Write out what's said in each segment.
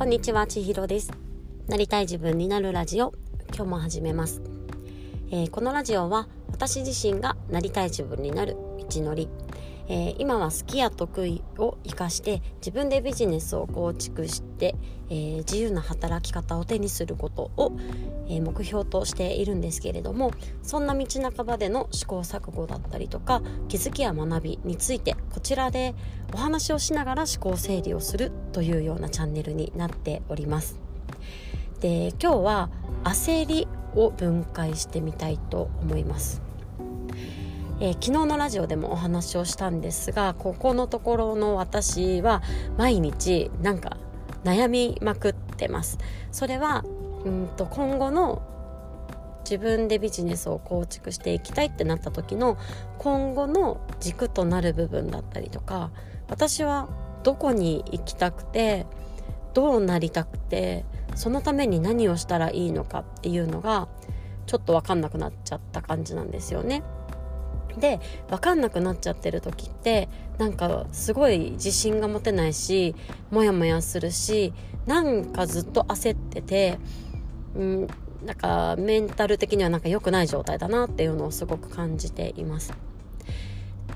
こんにちは、ちひろです。なりたい自分になるラジオ、今日も始めます。えー、このラジオは私自身がなりたい自分になる道のり、えー、今は好きや得意を生かして自分でビジネスを構築して、えー、自由な働き方を手にすることを、えー、目標としているんですけれどもそんな道半ばでの試行錯誤だったりとか気づきや学びについてこちらでお話をしながら思考整理をするというようなチャンネルになっております。で今日は焦りを分解してみたいと思います。えー、昨日のラジオでもお話をしたんですがここのところの私は毎日なんか悩みまくってますそれはうんと今後の自分でビジネスを構築していきたいってなった時の今後の軸となる部分だったりとか私はどこに行きたくてどうなりたくてそのために何をしたらいいのかっていうのがちょっと分かんなくなっちゃった感じなんですよね。で分かんなくなっちゃってる時ってなんかすごい自信が持てないしモヤモヤするしなんかずっと焦っててうんなんかメンタル的にはなんか良くない状態だなっていうのをすごく感じています。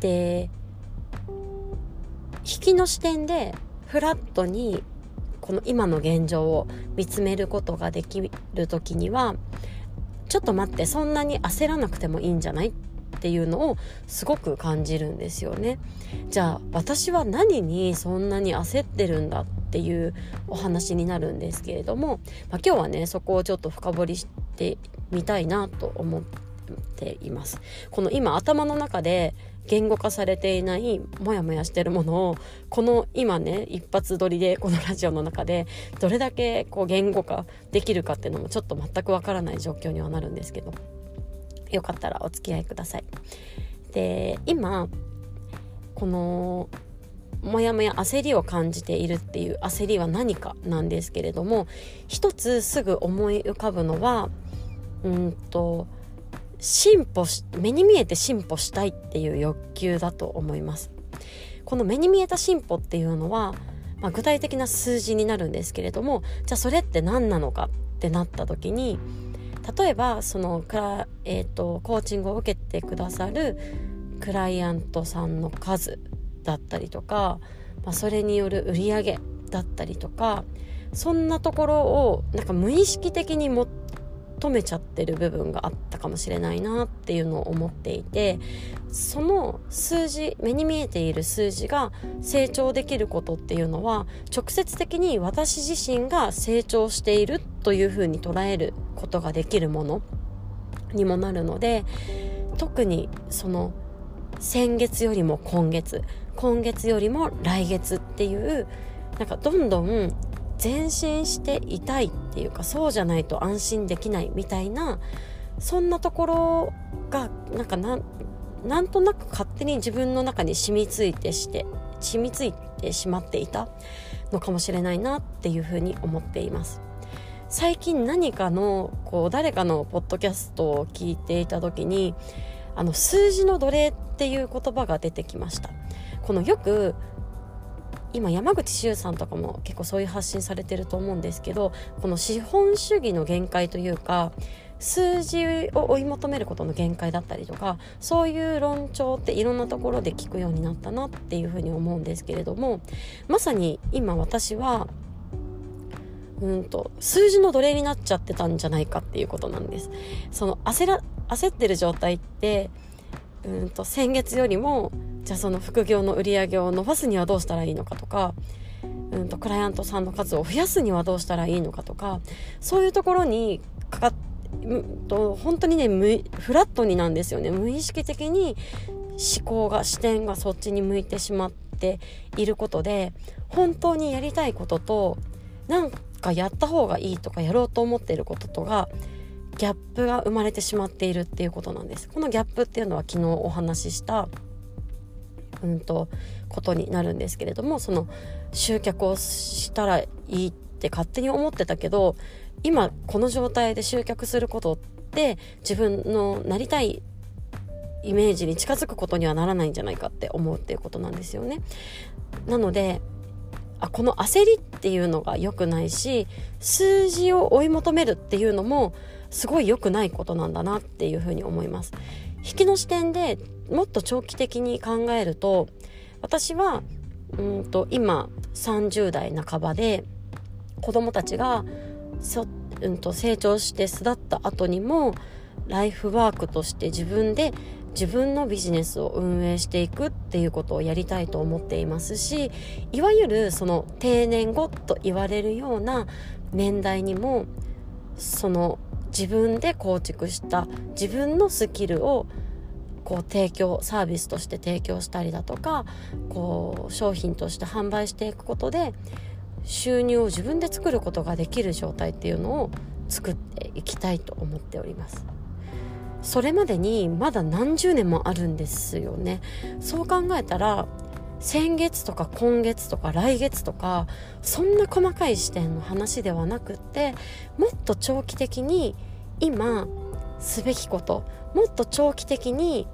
で引きの視点でフラットにこの今の現状を見つめることができる時にはちょっと待ってそんなに焦らなくてもいいんじゃないっていうのをすごく感じるんですよね。じゃあ私は何にそんなに焦ってるんだっていうお話になるんですけれども、まあ、今日はねそこをちょっと深掘りしてみたいなと思っています。この今頭の中で言語化されていないモヤモヤしてるものをこの今ね一発撮りでこのラジオの中でどれだけこう言語化できるかっていうのもちょっと全くわからない状況にはなるんですけどよかったらお付き合いください。で今このモヤモヤ焦りを感じているっていう焦りは何かなんですけれども一つすぐ思い浮かぶのはうんと進歩し目に見えて進歩したいっていう欲求だと思いますこの目に見えた進歩っていうのは、まあ、具体的な数字になるんですけれどもじゃあそれって何なのかってなった時に例えばそのクラ、えーと、コーチングを受けてくださるクライアントさんの数だったりとか、まあ、それによる売り上げだったりとかそんなところをなんか無意識的に持って求めちゃってる部分があったかもしれないなっていうのを思っていてその数字目に見えている数字が成長できることっていうのは直接的に私自身が成長しているというふうに捉えることができるものにもなるので特にその先月よりも今月今月よりも来月っていうなんかどんどん前進していたいっていうかそうじゃないと安心できないみたいなそんなところがなんかなんなんとなく勝手に自分の中に染みついてして染みついてしまっていたのかもしれないなっていうふうに思っています。最近何かのこう誰かのポッドキャストを聞いていた時にあの数字の奴隷っていう言葉が出てきましたこのよく今山口周さんとかも結構そういう発信されてると思うんですけどこの資本主義の限界というか数字を追い求めることの限界だったりとかそういう論調っていろんなところで聞くようになったなっていうふうに思うんですけれどもまさに今私はうんと数字の奴隷になっちゃってたんじゃないかっていうことなんです。その焦ら焦ってる状態ってうんと先月よりもじゃあその副業の売り上げを伸ばすにはどうしたらいいのかとかうんとクライアントさんの数を増やすにはどうしたらいいのかとかそういうところにかかっと本当にねフラットになんですよね。無意識的に思考が視点がそっちに向いてしまっていることで本当にやりたいこととなんかやった方がいいとかやろうと思っていることとがギャップが生まれてしまっているっていうことなんです。このギャップっていうのは昨日お話ししたうんとことになるんですけれどもその集客をしたらいいって勝手に思ってたけど今この状態で集客することって自分のなりたいイメージに近づくことにはならないんじゃないかって思うっていうことなんですよね。なのであこの焦りっていうのが良くないし数字を追い求めるっていうのもすごい良くないことなんだなっていうふうに思います。引きの視点でもっと長期的に考えると私はうんと今30代半ばで子供たちがそ、うんと成長して巣立った後にもライフワークとして自分で自分のビジネスを運営していくっていうことをやりたいと思っていますしいわゆるその定年後と言われるような年代にもその自分で構築した自分のスキルをこう提供サービスとして提供したりだとかこう商品として販売していくことで収入を自分で作ることができる状態っていうのを作っていきたいと思っております。それまでにまだ何十年もあるんですよねそう考えたら先月とか今月とか来月とかそんな細かい視点の話ではなくってもっと長期的に今すべきこともっと長期的に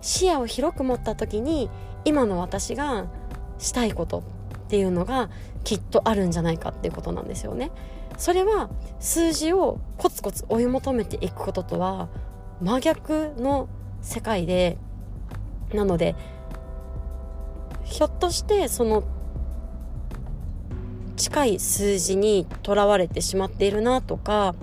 視野を広く持った時に今の私がしたいことっていうのがきっとあるんじゃないかっていうことなんですよね。それは数字をコツコツ追い求めていくこととは真逆の世界でなのでひょっとしてその近い数字にとらわれてしまっているなとか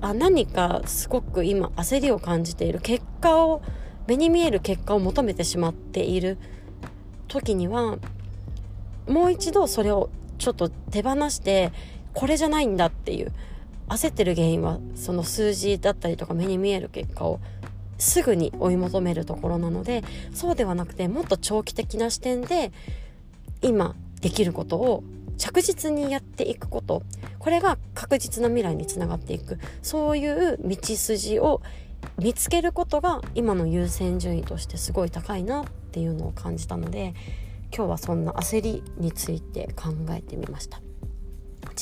あ何かすごく今焦りを感じている結果を目に見える結果を求めてしまっている時にはもう一度それをちょっと手放してこれじゃないんだっていう焦ってる原因はその数字だったりとか目に見える結果をすぐに追い求めるところなのでそうではなくてもっと長期的な視点で今できることを着実にやっていくことこれが確実な未来につながっていくそういう道筋を見つけることが今の優先順位としてすごい高いなっていうのを感じたので今日はそんな焦りについて考えてみました。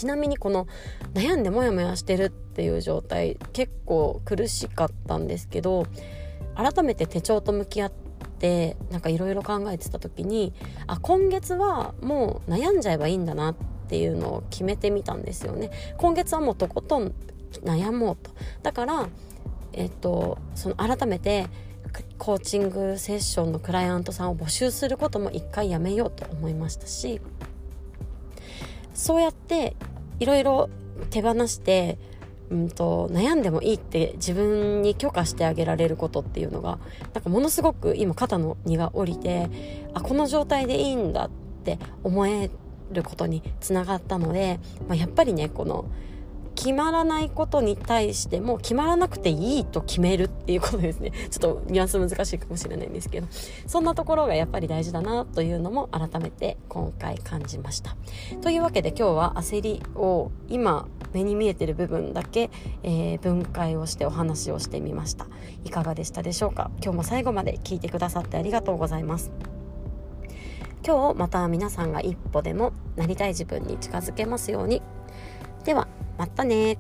ちなみにこの悩んでモヤモヤしてるっていう状態結構苦しかったんですけど改めて手帳と向き合ってなんかいろいろ考えてた時にあ今月はもう悩んじゃえばいいんだなっていうのを決めてみたんですよね。今月はもうとことん悩もうと。だからえっとその改めてコーチングセッションのクライアントさんを募集することも一回やめようと思いましたしそうやっていろいろ手放して、うんと、悩んでもいいって自分に許可してあげられることっていうのがなんかものすごく今肩の荷が下りてあこの状態でいいんだって思えることにつながったので、まあ、やっぱりねこの決まらないことに対しても決まらなくていいと決めるっていうことですね。ちょっとニュアンス難しいかもしれないんですけど。そんなところがやっぱり大事だなというのも改めて今回感じました。というわけで今日は焦りを今目に見えてる部分だけ、えー、分解をしてお話をしてみました。いかがでしたでしょうか？今日も最後まで聞いてくださってありがとうございます。今日また皆さんが一歩でもなりたい自分に近づけますように。ではまたね。